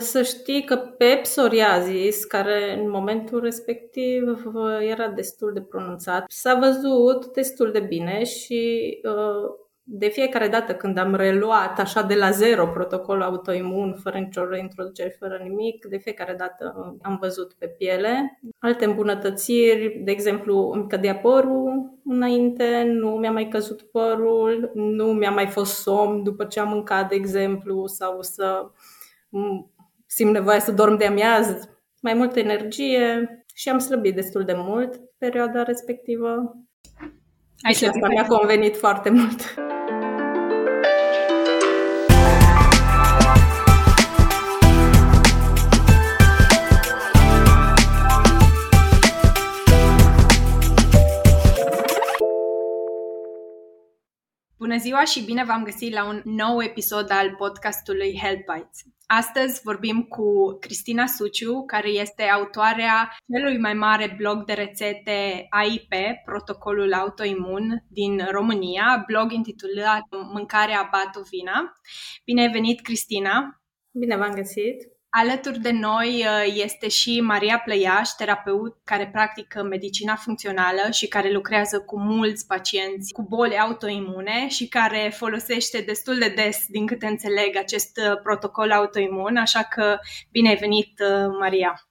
Să știi că pe psoriasis, care în momentul respectiv era destul de pronunțat, s-a văzut destul de bine și uh, de fiecare dată când am reluat așa de la zero protocolul autoimun, fără nicio reintroducere, fără nimic, de fiecare dată am văzut pe piele. Alte îmbunătățiri, de exemplu, îmi cădea părul înainte, nu mi-a mai căzut părul, nu mi-a mai fost somn după ce am mâncat, de exemplu, sau să simt nevoia să dorm de amiază, mai multă energie și am slăbit destul de mult perioada respectivă. Ai și asta mi-a convenit foarte mult. Bună ziua și bine v-am găsit la un nou episod al podcastului Health Bites. Astăzi vorbim cu Cristina Suciu, care este autoarea celui mai mare blog de rețete AIP, Protocolul Autoimun din România, blog intitulat Mâncarea Batovina. Bine ai venit, Cristina! Bine v-am găsit! Alături de noi uh, este și Maria Plăiaș, terapeut care practică medicina funcțională și care lucrează cu mulți pacienți cu boli autoimune și care folosește destul de des, din câte înțeleg, acest uh, protocol autoimun, așa că bine ai venit, uh, Maria!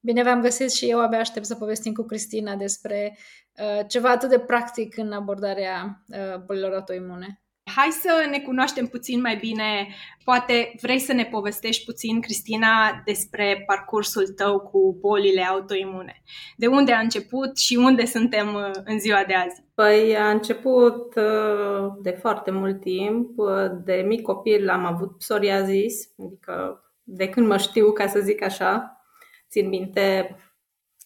Bine v-am găsit și eu abia aștept să povestim cu Cristina despre uh, ceva atât de practic în abordarea uh, bolilor autoimune. Hai să ne cunoaștem puțin mai bine. Poate vrei să ne povestești puțin, Cristina, despre parcursul tău cu bolile autoimune. De unde a început și unde suntem uh, în ziua de azi? Păi a început uh, de foarte mult timp. De mic copil am avut psoriazis, adică de când mă știu, ca să zic așa. Țin minte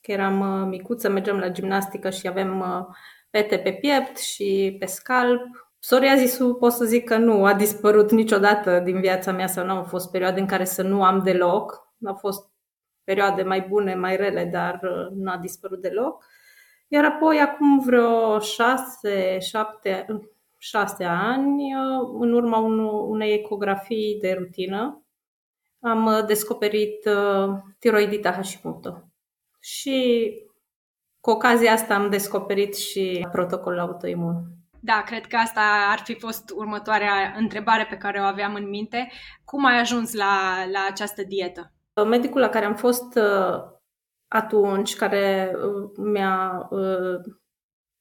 că eram uh, micuță, mergeam la gimnastică și avem pete pe piept și pe scalp Psoriazisul pot să zic că nu a dispărut niciodată din viața mea sau nu au fost perioade în care să nu am deloc. Au fost perioade mai bune, mai rele, dar uh, nu a dispărut deloc. Iar apoi, acum vreo șase, șapte, șase ani, uh, în urma unei ecografii de rutină, am uh, descoperit tiroidita Hashimoto. Și cu ocazia asta am descoperit și protocolul autoimun. Da, cred că asta ar fi fost următoarea întrebare pe care o aveam în minte. Cum ai ajuns la, la această dietă? Medicul la care am fost uh, atunci, care uh, mi-a uh,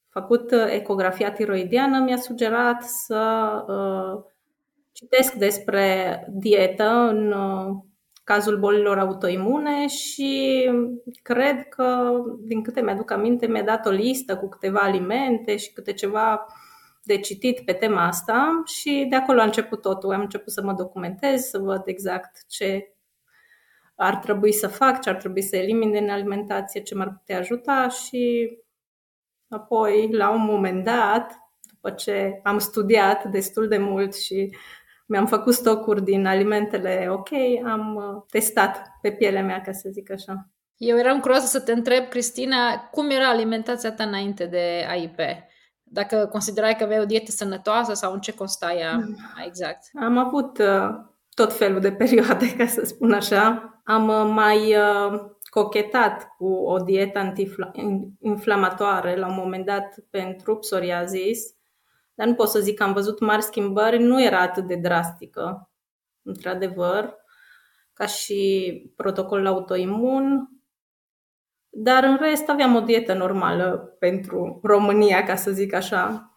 făcut ecografia tiroidiană, mi-a sugerat să citesc despre dietă în cazul bolilor autoimune și cred că, din câte mi-aduc aminte, mi-a dat o listă cu câteva alimente și câte ceva de citit pe tema asta și de acolo a început totul. Am început să mă documentez, să văd exact ce ar trebui să fac, ce ar trebui să elimin din alimentație, ce m-ar putea ajuta și apoi, la un moment dat, după ce am studiat destul de mult și mi-am făcut stocuri din alimentele ok, am uh, testat pe pielea mea, ca să zic așa. Eu eram curioasă să te întreb, Cristina, cum era alimentația ta înainte de AIP? Dacă considerai că aveai o dietă sănătoasă sau în ce consta ea mm. exact? Am avut uh, tot felul de perioade, ca să spun așa. Am uh, mai uh, cochetat cu o dietă anti-inflamatoare la un moment dat pentru psoriazis, dar nu pot să zic că am văzut mari schimbări, nu era atât de drastică, într-adevăr, ca și protocolul autoimun. Dar în rest aveam o dietă normală pentru România, ca să zic așa.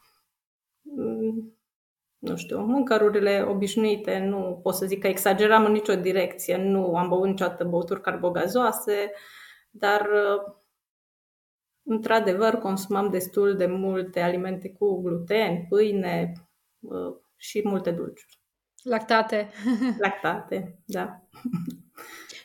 Mm, nu știu, mâncărurile obișnuite, nu pot să zic că exageram în nicio direcție, nu am băut niciodată băuturi carbogazoase, dar într-adevăr consumam destul de multe alimente cu gluten, pâine și multe dulciuri. Lactate. Lactate, da.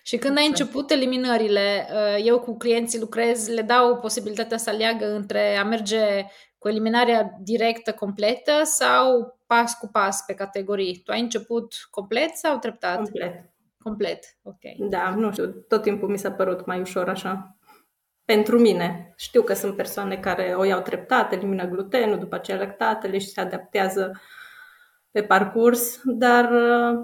Și când ai început eliminările, uh, eu cu clienții lucrez, le dau posibilitatea să aleagă între a merge cu eliminarea directă completă sau pas cu pas pe categorii. Tu ai început complet sau treptat? Complet. Complet, ok. Da, nu știu, tot timpul mi s-a părut mai ușor așa. Pentru mine. Știu că sunt persoane care o iau treptat, elimină glutenul, după aceea lactatele și se adaptează pe parcurs, dar uh,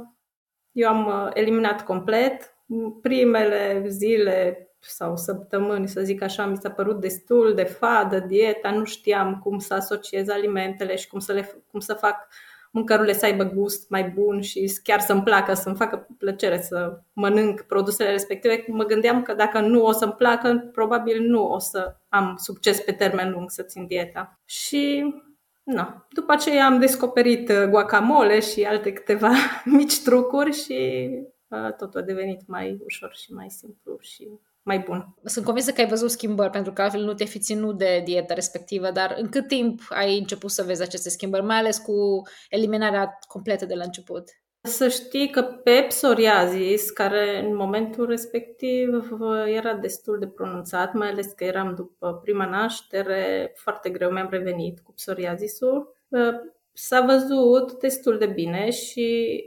eu am uh, eliminat complet primele zile sau săptămâni, să zic așa, mi s-a părut destul de fadă dieta, nu știam cum să asociez alimentele și cum să, le, cum să fac mâncărurile să aibă gust mai bun și chiar să-mi placă, să-mi facă plăcere să mănânc produsele respective. Mă gândeam că dacă nu o să-mi placă, probabil nu o să am succes pe termen lung să țin dieta. Și Na. După aceea am descoperit uh, guacamole și alte câteva mici trucuri și uh, totul a devenit mai ușor și mai simplu și mai bun. Sunt convinsă că ai văzut schimbări, pentru că altfel nu te-ai fi ținut de dieta respectivă, dar în cât timp ai început să vezi aceste schimbări, mai ales cu eliminarea completă de la început? Să știi că pe psoriazis, care în momentul respectiv era destul de pronunțat, mai ales că eram după prima naștere, foarte greu mi-am revenit cu psoriazisul, s-a văzut destul de bine și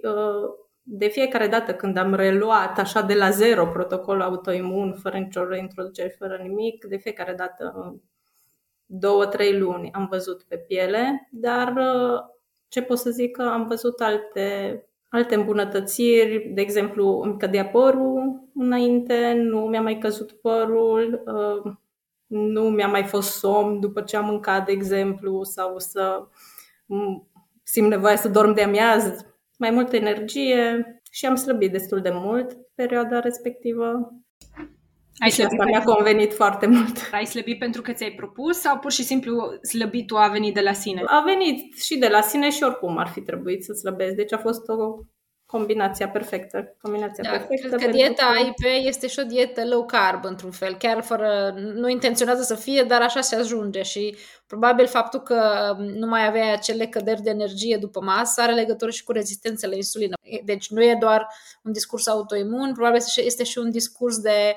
de fiecare dată când am reluat așa de la zero protocolul autoimun, fără nicio reintroducere, fără nimic, de fiecare dată două, trei luni am văzut pe piele, dar ce pot să zic că am văzut alte alte îmbunătățiri, de exemplu, îmi cădea părul înainte, nu mi-a mai căzut părul, uh, nu mi-a mai fost somn după ce am mâncat, de exemplu, sau să simt nevoia să dorm de amiază, mai multă energie și am slăbit destul de mult perioada respectivă. Ai și asta mi-a convenit foarte mult. Ai slăbit pentru că ți-ai propus sau pur și simplu slăbitul a venit de la sine? A venit și de la sine și oricum ar fi trebuit să slăbesc. Deci a fost o combinația perfectă. Combinația da, perfectă cred că dieta că... AIP este și o dietă low carb într-un fel, chiar fără, nu intenționează să fie, dar așa se ajunge și probabil faptul că nu mai aveai acele căderi de energie după masă are legătură și cu rezistența la insulină. Deci nu e doar un discurs autoimun, probabil este și un discurs de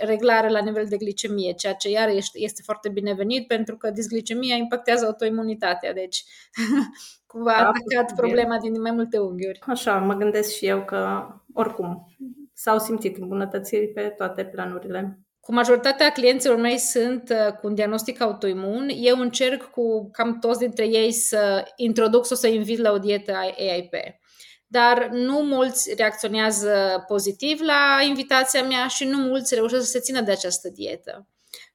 reglare la nivel de glicemie, ceea ce iar este, este foarte binevenit pentru că disglicemia impactează autoimunitatea, deci cumva a atacat problema din mai multe unghiuri. Așa, mă gândesc și eu că oricum s-au simțit îmbunătățiri pe toate planurile. Cu majoritatea clienților mei sunt uh, cu un diagnostic autoimun. Eu încerc cu cam toți dintre ei să introduc sau să invit la o dietă AIP. Dar nu mulți reacționează pozitiv la invitația mea și nu mulți reușesc să se țină de această dietă.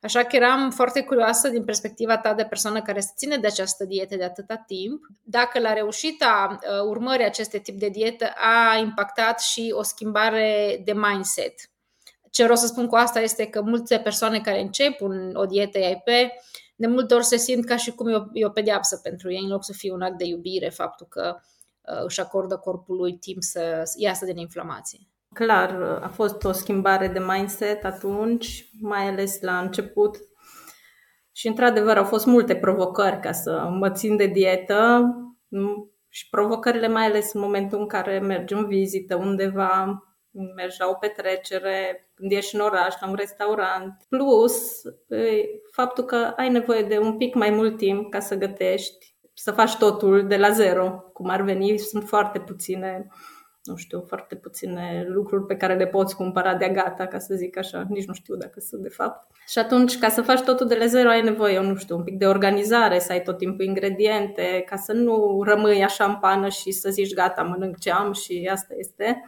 Așa că eram foarte curioasă din perspectiva ta de persoană care se ține de această dietă de atâta timp, dacă la reușita uh, urmării acestui tip de dietă a impactat și o schimbare de mindset. Ce vreau să spun cu asta este că multe persoane care încep un, o dietă IAP de multe ori se simt ca și cum e o, e o pedeapsă pentru ei, în loc să fie un act de iubire, faptul că uh, își acordă corpului timp să iasă din inflamație. Clar, a fost o schimbare de mindset atunci, mai ales la început. Și într-adevăr au fost multe provocări ca să mă țin de dietă și provocările mai ales în momentul în care mergi în vizită undeva, mergi la o petrecere, când ești în oraș, la un restaurant. Plus, faptul că ai nevoie de un pic mai mult timp ca să gătești, să faci totul de la zero, cum ar veni. Sunt foarte puține nu știu, foarte puține lucruri pe care le poți cumpăra de gata, ca să zic așa, nici nu știu dacă sunt de fapt. Și atunci, ca să faci totul de la zero, ai nevoie, nu știu, un pic de organizare, să ai tot timpul ingrediente, ca să nu rămâi așa în pană și să zici gata, mănânc ce am și asta este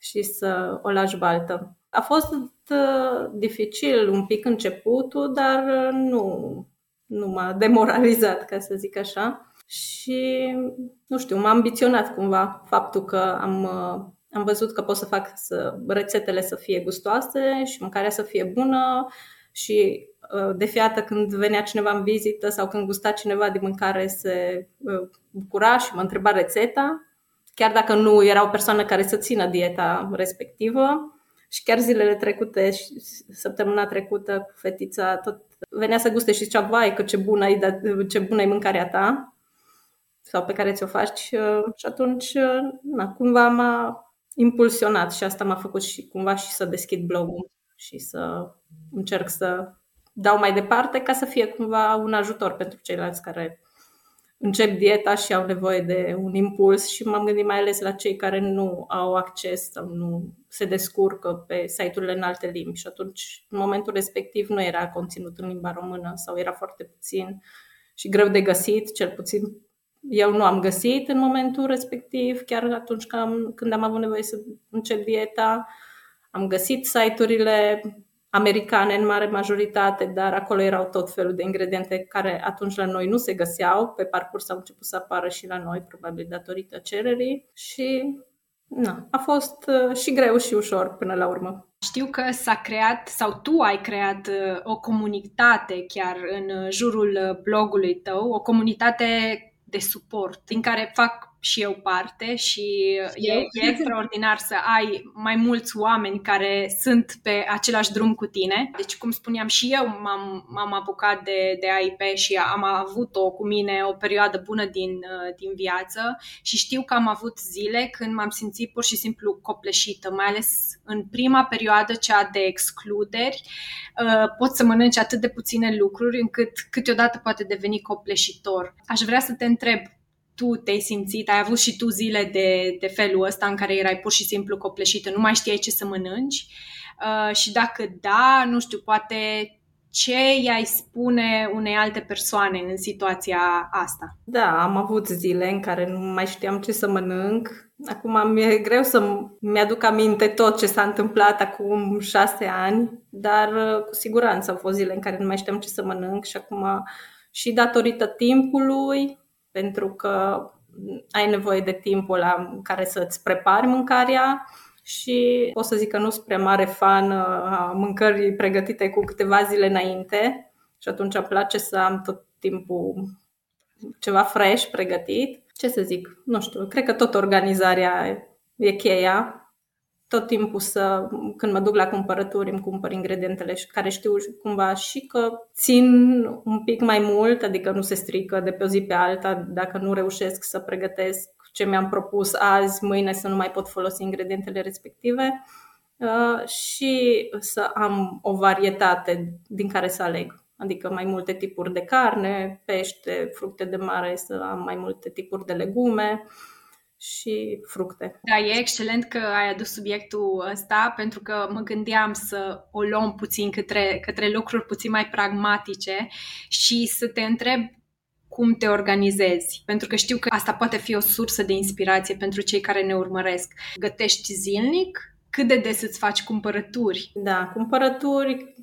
și să o lași baltă. A fost uh, dificil un pic începutul, dar uh, nu, nu m-a demoralizat, ca să zic așa și, nu știu, m-a ambiționat cumva faptul că am, uh, am văzut că pot să fac să, rețetele să fie gustoase și mâncarea să fie bună și uh, de fiată când venea cineva în vizită sau când gusta cineva de mâncare se uh, bucura și mă întreba rețeta, chiar dacă nu era o persoană care să țină dieta respectivă. Și chiar zilele trecute, săptămâna trecută cu fetița, tot venea să guste și zicea, vai, că ce bună e, ce bună e mâncarea ta sau pe care ți-o faci uh, și atunci uh, na, cumva m-a impulsionat și asta m-a făcut și cumva și să deschid blogul și să încerc să dau mai departe ca să fie cumva un ajutor pentru ceilalți care încep dieta și au nevoie de un impuls și m-am gândit mai ales la cei care nu au acces sau nu se descurcă pe site-urile în alte limbi și atunci în momentul respectiv nu era conținut în limba română sau era foarte puțin și greu de găsit, cel puțin eu nu am găsit în momentul respectiv, chiar atunci când am, când am avut nevoie să încep dieta. Am găsit site-urile americane în mare majoritate, dar acolo erau tot felul de ingrediente care atunci la noi nu se găseau. Pe parcurs au început să apară și la noi, probabil datorită cererii și na, a fost uh, și greu și ușor până la urmă. Știu că s-a creat sau tu ai creat uh, o comunitate chiar în jurul blogului tău, o comunitate de suport din care fac și eu parte și e, e extraordinar să ai mai mulți oameni care sunt pe același drum cu tine. Deci, cum spuneam, și eu m-am, m-am apucat de, de AIP și am avut-o cu mine o perioadă bună din, din viață și știu că am avut zile când m-am simțit pur și simplu copleșită, mai ales în prima perioadă, cea de excluderi. Uh, poți să mănânci atât de puține lucruri încât câteodată poate deveni copleșitor. Aș vrea să te întreb, tu te-ai simțit, ai avut și tu zile de, de felul ăsta în care erai pur și simplu copleșită, nu mai știai ce să mănânci uh, și dacă da, nu știu, poate ce i-ai spune unei alte persoane în situația asta? Da, am avut zile în care nu mai știam ce să mănânc. Acum mi-e greu să mi-aduc aminte tot ce s-a întâmplat acum șase ani, dar uh, cu siguranță au fost zile în care nu mai știam ce să mănânc și acum și datorită timpului pentru că ai nevoie de timpul la care să-ți prepari mâncarea și pot să zic că nu sunt prea mare fan a mâncării pregătite cu câteva zile înainte și atunci îmi place să am tot timpul ceva fresh pregătit. Ce să zic, nu știu, cred că tot organizarea e cheia tot timpul să, când mă duc la cumpărături, îmi cumpăr ingredientele care știu cumva și că țin un pic mai mult, adică nu se strică de pe o zi pe alta dacă nu reușesc să pregătesc ce mi-am propus azi, mâine să nu mai pot folosi ingredientele respective uh, și să am o varietate din care să aleg. Adică mai multe tipuri de carne, pește, fructe de mare, să am mai multe tipuri de legume și fructe. Da, e excelent că ai adus subiectul ăsta pentru că mă gândeam să o luăm puțin către, către lucruri puțin mai pragmatice și să te întreb cum te organizezi, pentru că știu că asta poate fi o sursă de inspirație pentru cei care ne urmăresc. Gătești zilnic? Cât de des îți faci cumpărături? Da, cumpărături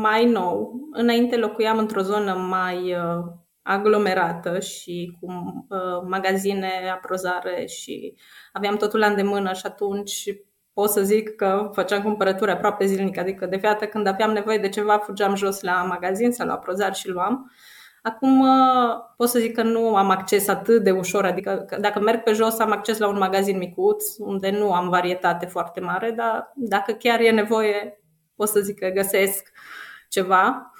mai nou. Înainte locuiam într-o zonă mai uh, aglomerată și cu uh, magazine, aprozare și aveam totul la îndemână și atunci pot să zic că făceam cumpărături aproape zilnic, adică de fiată când aveam nevoie de ceva, fugeam jos la magazin sau la aprozar și luam. Acum uh, pot să zic că nu am acces atât de ușor, adică dacă merg pe jos am acces la un magazin micuț unde nu am varietate foarte mare, dar dacă chiar e nevoie, pot să zic că găsesc ceva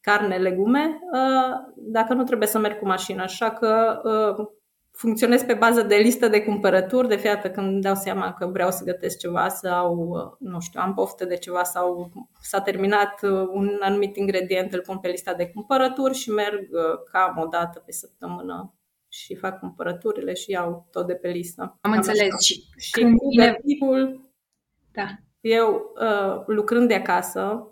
carne, legume, uh, dacă nu trebuie să merg cu mașina. Așa că uh, funcționez pe bază de listă de cumpărături, de fiată când dau seama că vreau să gătesc ceva sau, uh, nu știu, am poftă de ceva sau s-a terminat un anumit ingredient, îl pun pe lista de cumpărături și merg cam o dată pe săptămână și fac cumpărăturile și iau tot de pe listă. Am Cam înțeles. Așa. Și, și când vine... da. eu lucrând de acasă,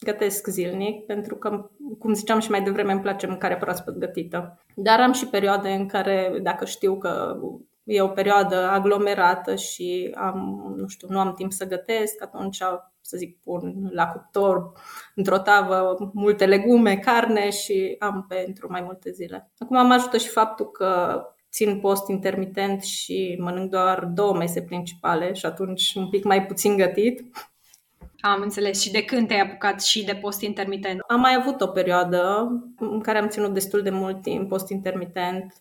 gătesc zilnic, pentru că, cum ziceam și mai devreme, îmi place mâncarea proaspăt gătită. Dar am și perioade în care, dacă știu că e o perioadă aglomerată și am, nu știu, nu am timp să gătesc, atunci, să zic, pun la cuptor, într-o tavă, multe legume, carne și am pentru mai multe zile. Acum am ajută și faptul că țin post intermitent și mănânc doar două mese principale și atunci un pic mai puțin gătit am înțeles. Și de când te-ai apucat și de post intermitent? Am mai avut o perioadă în care am ținut destul de mult timp post intermitent,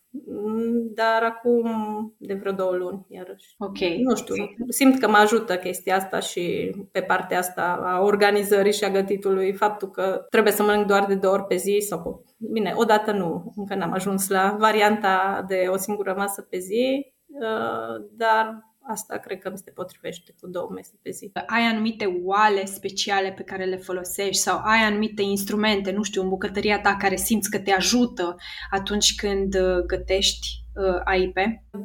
dar acum de vreo două luni iarăși. Ok. Nu știu, simt că mă ajută chestia asta și pe partea asta a organizării și a gătitului, faptul că trebuie să mănânc doar de două ori pe zi sau Bine, odată nu, încă n-am ajuns la varianta de o singură masă pe zi, uh, dar asta cred că mi se potrivește cu două mese pe zi. Ai anumite oale speciale pe care le folosești sau ai anumite instrumente, nu știu, în bucătăria ta care simți că te ajută atunci când uh, gătești uh, AIP?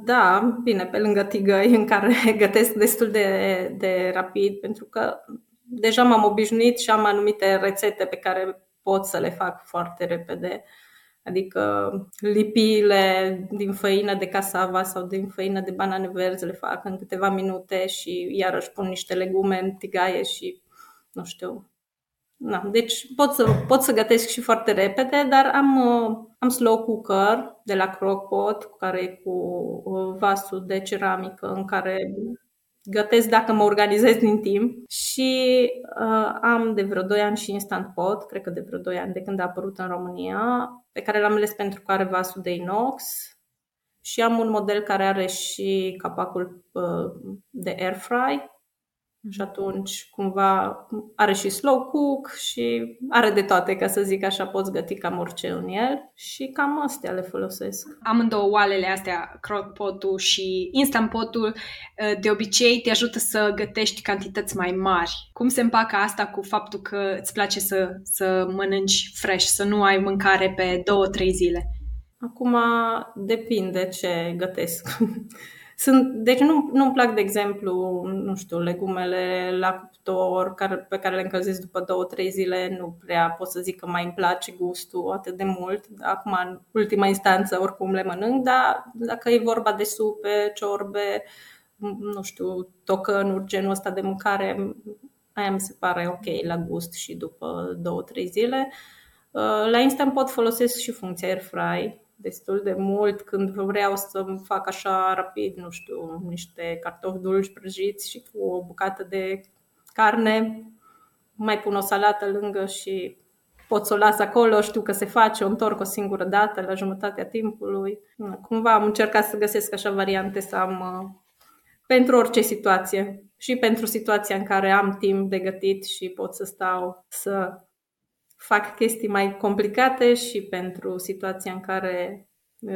Da, bine, pe lângă tigăi în care gătesc destul de, de rapid pentru că deja m-am obișnuit și am anumite rețete pe care pot să le fac foarte repede. Adică lipiile din făină de casava sau din făină de banane verzi le fac în câteva minute și iarăși pun niște legume în tigaie și nu știu. Na, deci pot să, pot să gătesc și foarte repede, dar am, am slow cooker de la Crockpot, care e cu uh, vasul de ceramică în care gătesc dacă mă organizez din timp. Și uh, am de vreo 2 ani și Instant Pot, cred că de vreo 2 ani de când a apărut în România, pe care l-am ales pentru că are vasul de inox. Și am un model care are și capacul uh, de air fry și atunci cumva are și slow cook și are de toate, ca să zic așa, poți găti cam orice în el și cam astea le folosesc. Amândouă oalele astea, crockpot-ul și instant potul, de obicei te ajută să gătești cantități mai mari. Cum se împacă asta cu faptul că îți place să, să mănânci fresh, să nu ai mâncare pe două, trei zile? Acum depinde ce gătesc. Sunt, deci nu, nu-mi plac, de exemplu, nu știu, legumele la cuptor care, pe care le încălzesc după două, trei zile. Nu prea pot să zic că mai îmi place gustul atât de mult. Acum, în ultima instanță, oricum le mănânc, dar dacă e vorba de supe, ciorbe, nu știu, tocănuri, genul ăsta de mâncare, aia mi se pare ok la gust și după două, trei zile. La Instant pot folosesc și funcția air fry, destul de mult când vreau să fac așa rapid, nu știu, niște cartofi dulci prăjiți și cu o bucată de carne, mai pun o salată lângă și pot să o las acolo, știu că se face, o întorc o singură dată la jumătatea timpului. Cumva am încercat să găsesc așa variante să am uh, pentru orice situație și pentru situația în care am timp de gătit și pot să stau să fac chestii mai complicate și pentru situația în care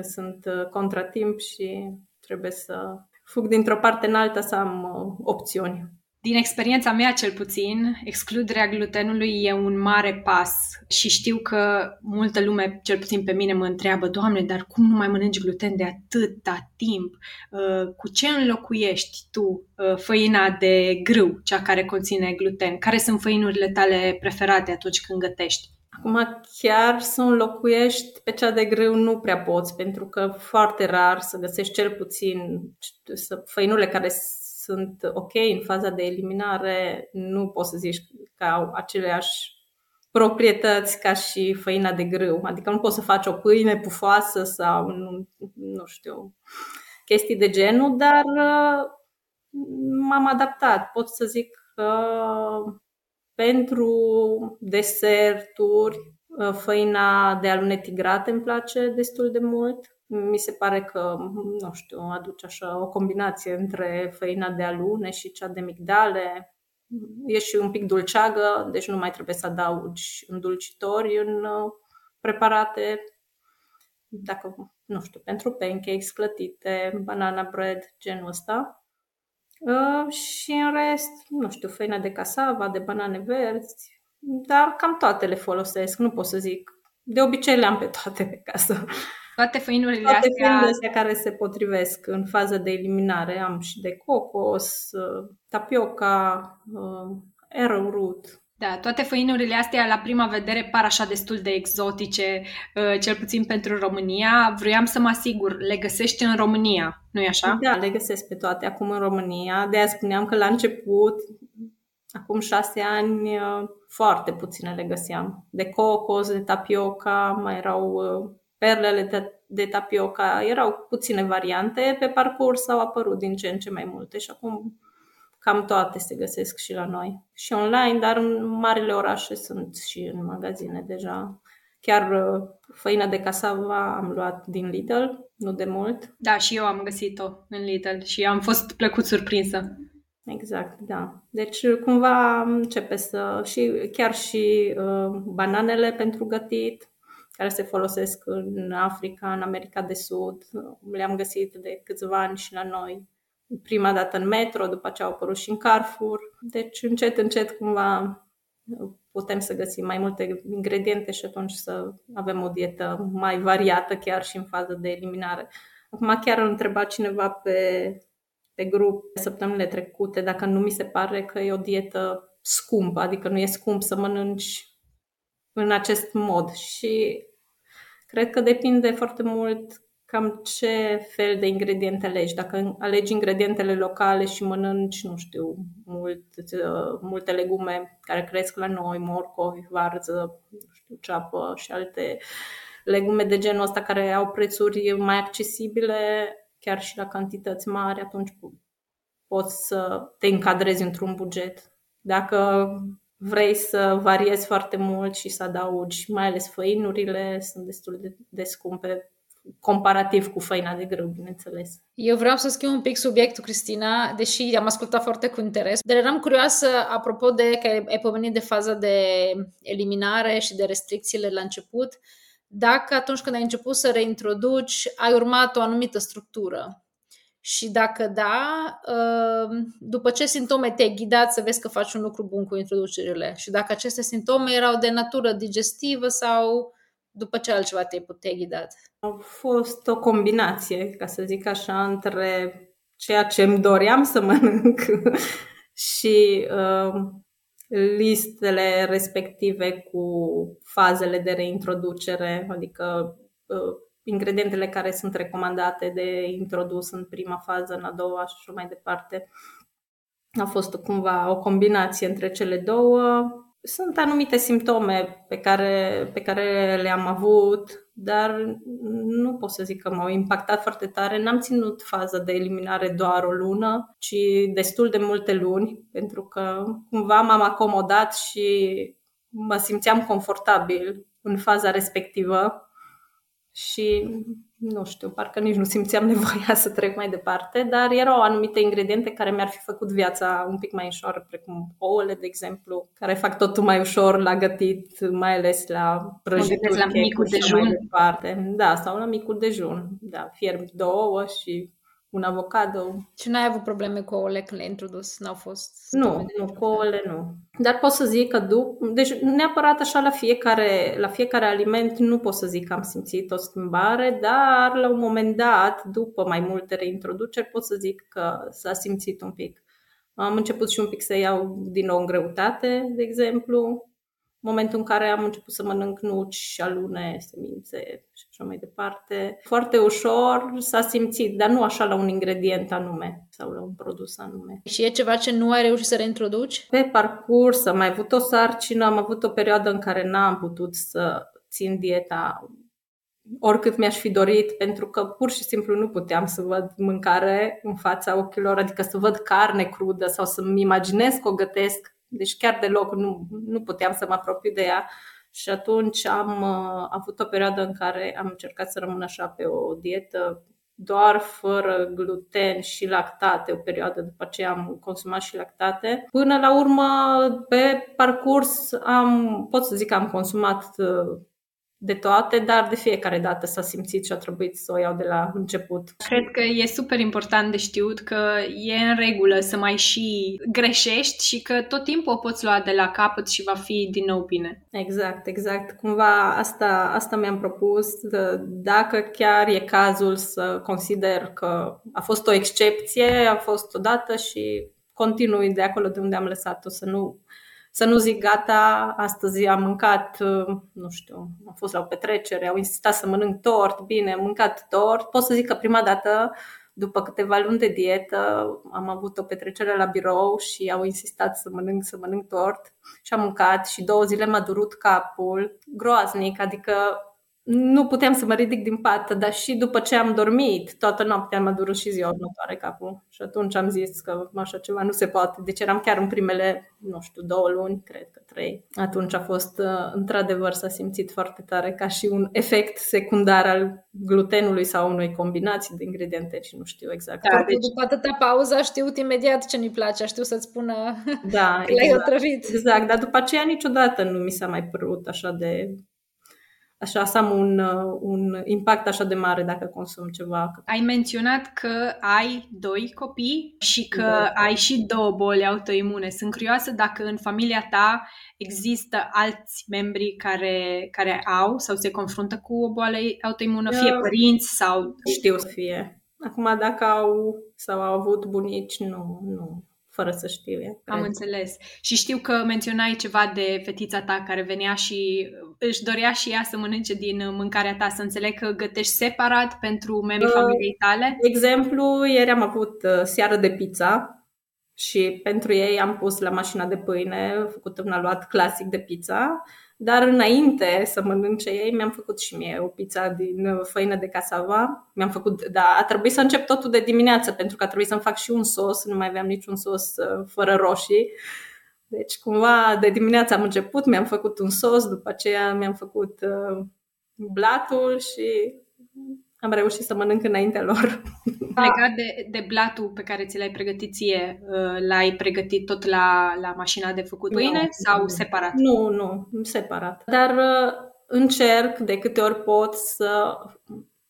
sunt uh, contratimp și trebuie să fug dintr-o parte în alta să am uh, opțiuni. Din experiența mea, cel puțin, excluderea glutenului e un mare pas și știu că multă lume, cel puțin pe mine, mă întreabă, Doamne, dar cum nu mai mănânci gluten de atâta timp? Uh, cu ce înlocuiești tu făina de grâu, cea care conține gluten? Care sunt făinurile tale preferate atunci când gătești? Acum chiar să înlocuiești pe cea de grâu nu prea poți, pentru că foarte rar să găsești cel puțin să, făinurile care sunt ok în faza de eliminare, nu poți să zici că au aceleași proprietăți ca și făina de grâu. Adică nu poți să faci o pâine pufoasă sau nu, nu știu, chestii de genul, dar uh, m-am adaptat. Pot să zic că pentru deserturi, uh, făina de alune tigrate îmi place destul de mult. Mi se pare că, nu știu, aduce așa o combinație între făina de alune și cea de migdale. E și un pic dulceagă, deci nu mai trebuie să adaugi îndulcitori în uh, preparate. Dacă, nu știu, pentru pancakes clătite, banana bread, genul ăsta. Uh, și în rest, nu știu, făina de casava, de banane verzi, dar cam toate le folosesc, nu pot să zic. De obicei le am pe toate pe casă. Toate făinurile toate astea... astea care se potrivesc în fază de eliminare. Am și de cocos, uh, tapioca, uh, arrowroot, da, toate făinurile astea la prima vedere par așa destul de exotice, uh, cel puțin pentru România. Vroiam să mă asigur, le găsești în România, nu e așa? Da, le găsesc pe toate acum în România. De aia spuneam că la început, acum șase ani, uh, foarte puține le găseam. De cocos, de tapioca, mai erau uh, perlele de, de tapioca, erau puține variante. Pe parcurs au apărut din ce în ce mai multe și acum Cam toate se găsesc și la noi. Și online, dar în marile orașe sunt și în magazine deja. Chiar uh, făina de casava am luat din Lidl, nu de mult. Da, și eu am găsit-o în Lidl și am fost plăcut surprinsă. Exact, da. Deci cumva începe să... și chiar și uh, bananele pentru gătit, care se folosesc în Africa, în America de Sud, le-am găsit de câțiva ani și la noi prima dată în metro, după ce au apărut și în Carrefour. Deci încet, încet cumva putem să găsim mai multe ingrediente și atunci să avem o dietă mai variată chiar și în fază de eliminare. Acum chiar îl întreba cineva pe, pe grup săptămânile trecute dacă nu mi se pare că e o dietă scumpă, adică nu e scump să mănânci în acest mod și Cred că depinde foarte mult cam ce fel de ingrediente alegi. Dacă alegi ingredientele locale și mănânci, nu știu, mult, multe legume care cresc la noi, morcovi, varză, nu știu, ceapă și alte legume de genul ăsta care au prețuri mai accesibile, chiar și la cantități mari, atunci poți să te încadrezi într-un buget. Dacă vrei să variezi foarte mult și să adaugi, mai ales făinurile, sunt destul de, de scumpe comparativ cu făina de grâu, bineînțeles. Eu vreau să schimb un pic subiectul, Cristina, deși am ascultat foarte cu interes, dar eram curioasă, apropo de că ai pomenit de faza de eliminare și de restricțiile la început, dacă atunci când ai început să reintroduci, ai urmat o anumită structură. Și dacă da, ă, după ce simptome te-ai ghidat să vezi că faci un lucru bun cu introducerile și dacă aceste simptome erau de natură digestivă sau după ce altceva te-ai putea ghidat? A fost o combinație, ca să zic așa, între ceea ce îmi doream să mănânc și uh, listele respective cu fazele de reintroducere, adică uh, ingredientele care sunt recomandate de introdus în prima fază, în a doua și așa mai departe. A fost cumva o combinație între cele două. Sunt anumite simptome pe care, pe care le-am avut, dar nu pot să zic că m-au impactat foarte tare. N-am ținut faza de eliminare doar o lună, ci destul de multe luni, pentru că cumva m-am acomodat și mă simțeam confortabil în faza respectivă și nu știu, parcă nici nu simțeam nevoia să trec mai departe, dar erau anumite ingrediente care mi-ar fi făcut viața un pic mai ușor, precum ouăle, de exemplu, care fac totul mai ușor la gătit, mai ales la prăjituri, la micul dejun. Mai departe. Da, sau la micul dejun. Da, fierb două ouă și un avocado. Și n-ai avut probleme cu ouăle când le-ai introdus? N-au fost? Nu, nu, cu ouăle nu. Dar pot să zic că după, deci neapărat așa la fiecare, la fiecare aliment nu pot să zic că am simțit o schimbare, dar la un moment dat, după mai multe reintroduceri, pot să zic că s-a simțit un pic. Am început și un pic să iau din nou în greutate, de exemplu, momentul în care am început să mănânc nuci, alune, semințe și așa mai departe. Foarte ușor s-a simțit, dar nu așa la un ingredient anume sau la un produs anume. Și e ceva ce nu ai reușit să reintroduci? Pe parcurs am mai avut o sarcină, am avut o perioadă în care n-am putut să țin dieta oricât mi-aș fi dorit, pentru că pur și simplu nu puteam să văd mâncare în fața ochilor, adică să văd carne crudă sau să-mi imaginez că o gătesc deci chiar deloc nu, nu puteam să mă apropiu de ea. Și atunci am uh, avut o perioadă în care am încercat să rămân așa pe o dietă doar fără gluten și lactate, o perioadă după aceea am consumat și lactate. Până la urmă, pe parcurs, am, pot să zic că am consumat uh, de toate, dar de fiecare dată s-a simțit și a trebuit să o iau de la început. Cred că e super important de știut că e în regulă să mai și greșești și că tot timpul o poți lua de la capăt și va fi din nou bine. Exact, exact. Cumva asta, asta mi-am propus. Dacă chiar e cazul să consider că a fost o excepție, a fost odată și continui de acolo de unde am lăsat-o, să nu să nu zic gata, astăzi am mâncat, uh, nu știu, am fost la o petrecere, au insistat să mănânc tort, bine, am mâncat tort. Pot să zic că prima dată, după câteva luni de dietă, am avut o petrecere la birou și au insistat să mănânc, să mănânc tort și am mâncat și două zile m-a durut capul groaznic, adică nu puteam să mă ridic din pat, dar și după ce am dormit, toată noaptea m-a durut și ziua următoare capul. Și atunci am zis că așa ceva nu se poate. Deci eram chiar în primele, nu știu, două luni, cred că trei. Atunci a fost, uh, într-adevăr, s-a simțit foarte tare ca și un efect secundar al glutenului sau unei combinații de ingrediente și nu știu exact. Da, deci... După atâta pauză știut imediat ce nu-i place, știu să-ți spună da, că exact. l-ai otrăvit. Exact, dar după aceea niciodată nu mi s-a mai părut așa de așa să am un, uh, un impact așa de mare dacă consum ceva. Ai menționat că ai doi copii și că da. ai și două boli autoimune. Sunt curioasă dacă în familia ta există alți membri care, care au sau se confruntă cu o boală autoimună, fie părinți sau... Știu să fie. Acum dacă au sau au avut bunici, nu, nu fără să știu. Am înțeles. Și știu că menționai ceva de fetița ta care venea și își dorea și ea să mănânce din mâncarea ta, să înțeleg că gătești separat pentru membrii uh, familiei tale? De exemplu, ieri am avut uh, seară de pizza și pentru ei am pus la mașina de pâine, făcut un aluat clasic de pizza, dar înainte să mănânce ei, mi-am făcut și mie o pizza din uh, făină de casava. Mi-am făcut, da, a trebuit să încep totul de dimineață, pentru că a trebuit să-mi fac și un sos, nu mai aveam niciun sos uh, fără roșii. Deci, cumva, de dimineață am început, mi-am făcut un sos, după aceea mi-am făcut uh, blatul și am reușit să mănânc înaintea lor. Legat de, de blatul pe care ți l-ai pregătit ție, uh, l-ai pregătit tot la, la mașina de făcut pâine nu, sau nu. separat? Nu, nu, separat. Dar uh, încerc de câte ori pot să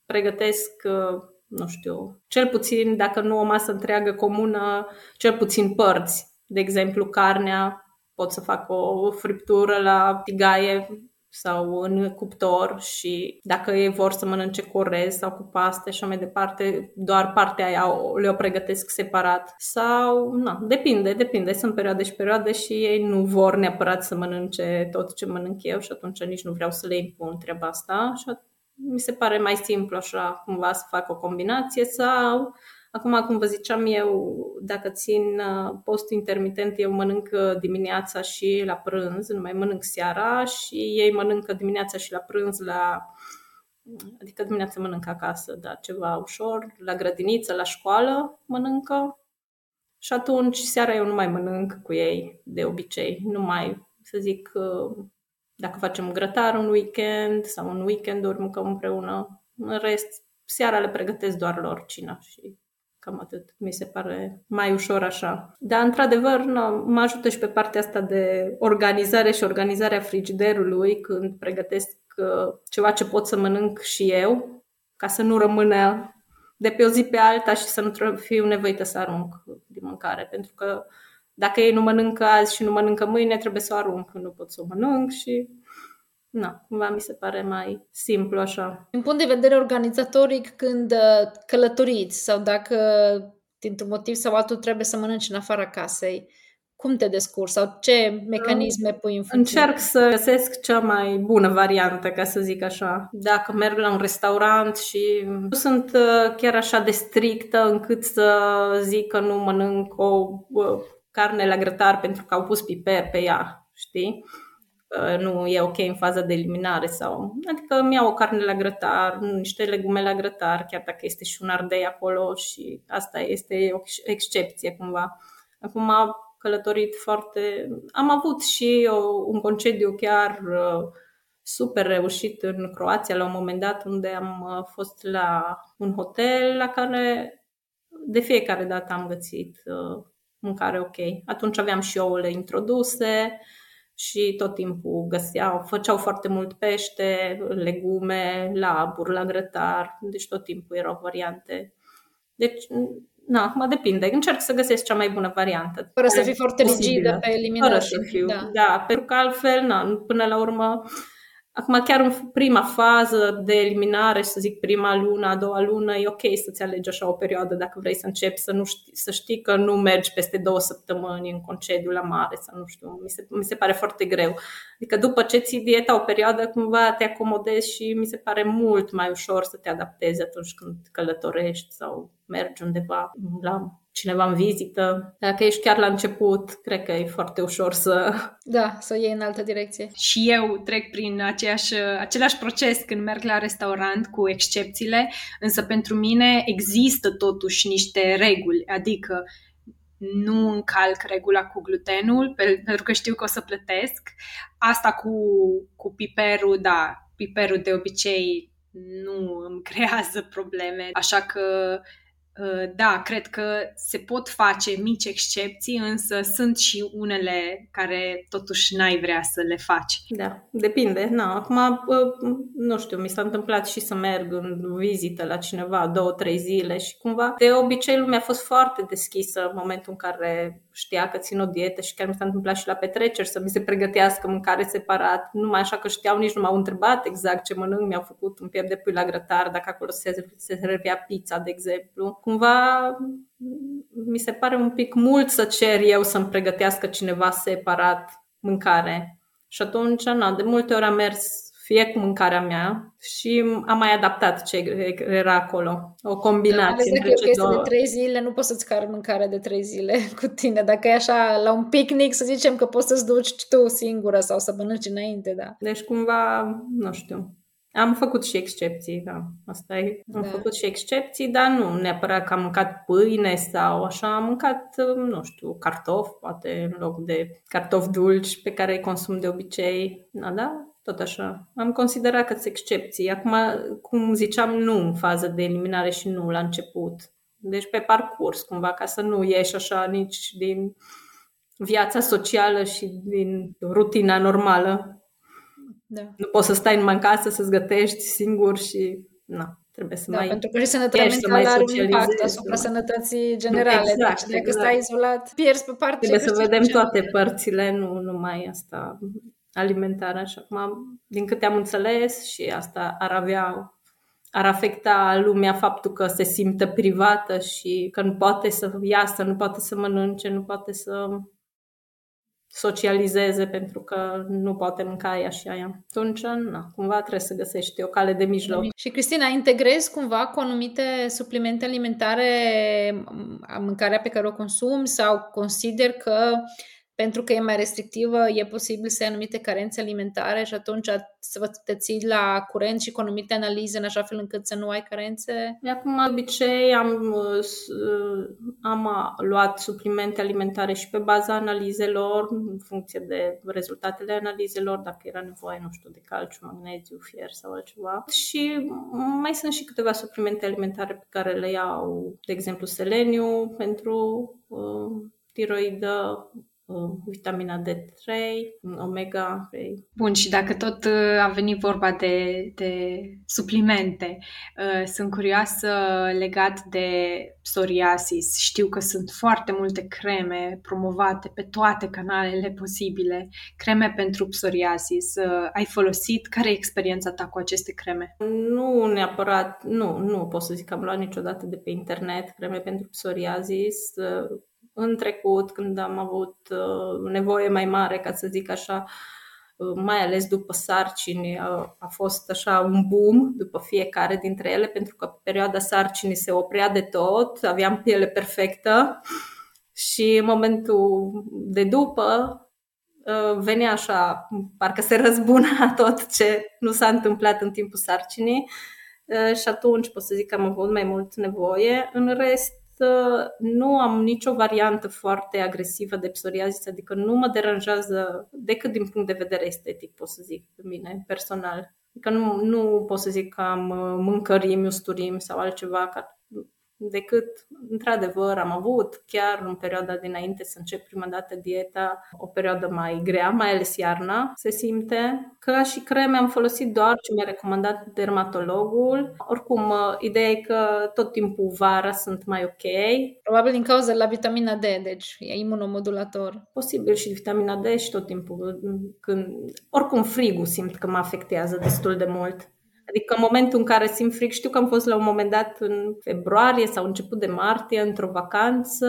pregătesc, uh, nu știu, cel puțin, dacă nu o masă întreagă comună, cel puțin părți. De exemplu, carnea, pot să fac o friptură la tigaie sau în cuptor și dacă ei vor să mănânce cu orez sau cu paste și mai departe, doar partea aia le-o pregătesc separat. Sau, na, depinde, depinde. Sunt perioade și perioade și ei nu vor neapărat să mănânce tot ce mănânc eu și atunci nici nu vreau să le impun treaba asta și mi se pare mai simplu așa cumva să fac o combinație sau Acum, cum vă ziceam eu, dacă țin uh, post intermitent, eu mănânc uh, dimineața și la prânz, nu mai mănânc seara și ei mănâncă dimineața și la prânz la adică dimineața mănânc acasă, da, ceva ușor, la grădiniță, la școală mănâncă și atunci seara eu nu mai mănânc cu ei de obicei, nu mai, să zic, uh, dacă facem grătar un weekend sau un weekend ori mâncăm împreună, în rest, seara le pregătesc doar lor cina și Cam atât. Mi se pare mai ușor așa. Dar, într-adevăr, mă ajută și pe partea asta de organizare și organizarea frigiderului când pregătesc uh, ceva ce pot să mănânc și eu, ca să nu rămână de pe o zi pe alta și să nu fiu nevoită să arunc din mâncare. Pentru că dacă ei nu mănâncă azi și nu mănâncă mâine, trebuie să o arunc. Nu pot să o mănânc și na, cumva mi se pare mai simplu așa. Din punct de vedere organizatoric, când uh, călătoriți sau dacă dintr-un motiv sau altul trebuie să mănânci în afara casei, cum te descurci sau ce mecanisme pui în funcție? Încerc să găsesc cea mai bună variantă, ca să zic așa. Dacă merg la un restaurant și nu sunt uh, chiar așa de strictă încât să zic că nu mănânc o uh, carne la grătar pentru că au pus piper pe ea, știi? Nu e ok în faza de eliminare sau adică îmi iau o carne la grătar, niște legume la grătar, chiar dacă este și un ardei acolo și asta este o excepție cumva. Acum am călătorit foarte... Am avut și o, un concediu chiar uh, super reușit în Croația la un moment dat unde am uh, fost la un hotel la care de fiecare dată am găsit uh, mâncare ok. Atunci aveam și ouăle introduse, și tot timpul găseau, făceau foarte mult pește, legume, laburi, la grătar, deci tot timpul erau variante. Deci, na, mă depinde. Încerc să găsesc cea mai bună variantă. Fără să fii foarte rigidă pe eliminare. Fără să fiu, da. da. Pentru că altfel, na, până la urmă, Acum, chiar în prima fază de eliminare, să zic prima lună, a doua lună, e ok să-ți alegi așa o perioadă dacă vrei să începi, să, nu știi, să știi că nu mergi peste două săptămâni în concediu la mare sau nu știu, mi se, mi se pare foarte greu. Adică după ce ții dieta o perioadă, cumva te acomodezi și mi se pare mult mai ușor să te adaptezi atunci când călătorești sau mergi undeva la cineva în vizită. Dacă ești chiar la început, cred că e foarte ușor să... Da, să o iei în altă direcție. Și eu trec prin aceeași, același proces când merg la restaurant cu excepțiile, însă pentru mine există totuși niște reguli, adică nu încalc regula cu glutenul pentru că știu că o să plătesc. Asta cu, cu piperul, da, piperul de obicei nu îmi creează probleme, așa că Uh, da, cred că se pot face mici excepții, însă sunt și unele care totuși n-ai vrea să le faci. Da, depinde. Na, acum, uh, nu știu, mi s-a întâmplat și să merg în vizită la cineva două, trei zile și cumva de obicei lumea a fost foarte deschisă în momentul în care știa că țin o dietă și chiar mi s-a întâmplat și la petreceri să mi se pregătească mâncare separat, numai așa că știau, nici nu m-au întrebat exact ce mănânc, mi-au făcut un piept de pui la grătar, dacă acolo se, se servea pizza, de exemplu. Cumva mi se pare un pic mult să cer eu să-mi pregătească cineva separat mâncare. Și atunci, na, de multe ori am mers fie cu mâncarea mea și am mai adaptat ce era acolo. O combinație da, între ce două. de trei zile, nu poți să-ți cari mâncarea de trei zile cu tine. Dacă e așa, la un picnic, să zicem că poți să-ți duci tu singură sau să mănânci înainte, da. Deci cumva, nu știu, am făcut și excepții, da. Asta e. Am da. făcut și excepții, dar nu neapărat că am mâncat pâine sau așa. Am mâncat, nu știu, cartofi, poate în loc de cartofi dulci pe care îi consum de obicei. Da, da, tot așa. Am considerat că sunt excepții. Acum, cum ziceam, nu în fază de eliminare și nu la început. Deci pe parcurs, cumva, ca să nu ieși așa nici din viața socială și din rutina normală. Da. Nu poți să stai numai în casă, să-ți gătești singur și na, trebuie să da, mai pentru că și sănătatea mentală are un impact asupra da. sănătății generale. Exact, deci dacă exact. stai izolat, pierzi pe partea Trebuie să vedem toate părțile, nu numai asta alimentară și acum, din câte am înțeles, și asta ar avea ar afecta lumea faptul că se simtă privată și că nu poate să iasă, nu poate să mănânce, nu poate să socializeze pentru că nu poate mânca ea și aia. Atunci, na, cumva trebuie să găsești o cale de mijloc. Și Cristina, integrezi cumva cu anumite suplimente alimentare mâncarea pe care o consumi sau consider că pentru că e mai restrictivă, e posibil să ai anumite carențe alimentare și atunci să vă te ții la curent și cu anumite analize în așa fel încât să nu ai carențe? Acum, de obicei, am, uh, am luat suplimente alimentare și pe baza analizelor, în funcție de rezultatele analizelor, dacă era nevoie, nu știu, de calciu, magneziu, fier sau altceva. Și mai sunt și câteva suplimente alimentare pe care le iau, de exemplu, seleniu pentru uh, tiroidă, vitamina D3, omega 3. Bun, și dacă tot uh, a venit vorba de, de suplimente, uh, sunt curioasă legat de psoriasis. Știu că sunt foarte multe creme promovate pe toate canalele posibile, creme pentru psoriasis. Uh, ai folosit? Care e experiența ta cu aceste creme? Nu neapărat, nu, nu pot să zic că am luat niciodată de pe internet creme pentru psoriasis în trecut, când am avut uh, nevoie mai mare, ca să zic așa, uh, mai ales după sarcini, a, a fost așa un boom după fiecare dintre ele, pentru că perioada sarcinii se oprea de tot, aveam piele perfectă și în momentul de după uh, venea așa, parcă se răzbuna tot ce nu s-a întâmplat în timpul sarcinii și atunci pot să zic că am avut mai mult nevoie. În rest, nu am nicio variantă foarte agresivă de psoriazis, adică nu mă deranjează decât din punct de vedere estetic, pot să zic, pe mine, personal. Adică nu, nu pot să zic că am uh, mâncărimi, usturimi sau altceva decât, într-adevăr, am avut chiar în perioada dinainte să încep prima dată dieta, o perioadă mai grea, mai ales iarna, se simte. Ca și creme am folosit doar ce mi-a recomandat dermatologul. Oricum, ideea e că tot timpul vara sunt mai ok. Probabil din cauza la vitamina D, deci e imunomodulator. Posibil și vitamina D și tot timpul când... Oricum frigul simt că mă afectează destul de mult. Adică în momentul în care simt fric, știu că am fost la un moment dat în februarie sau început de martie într-o vacanță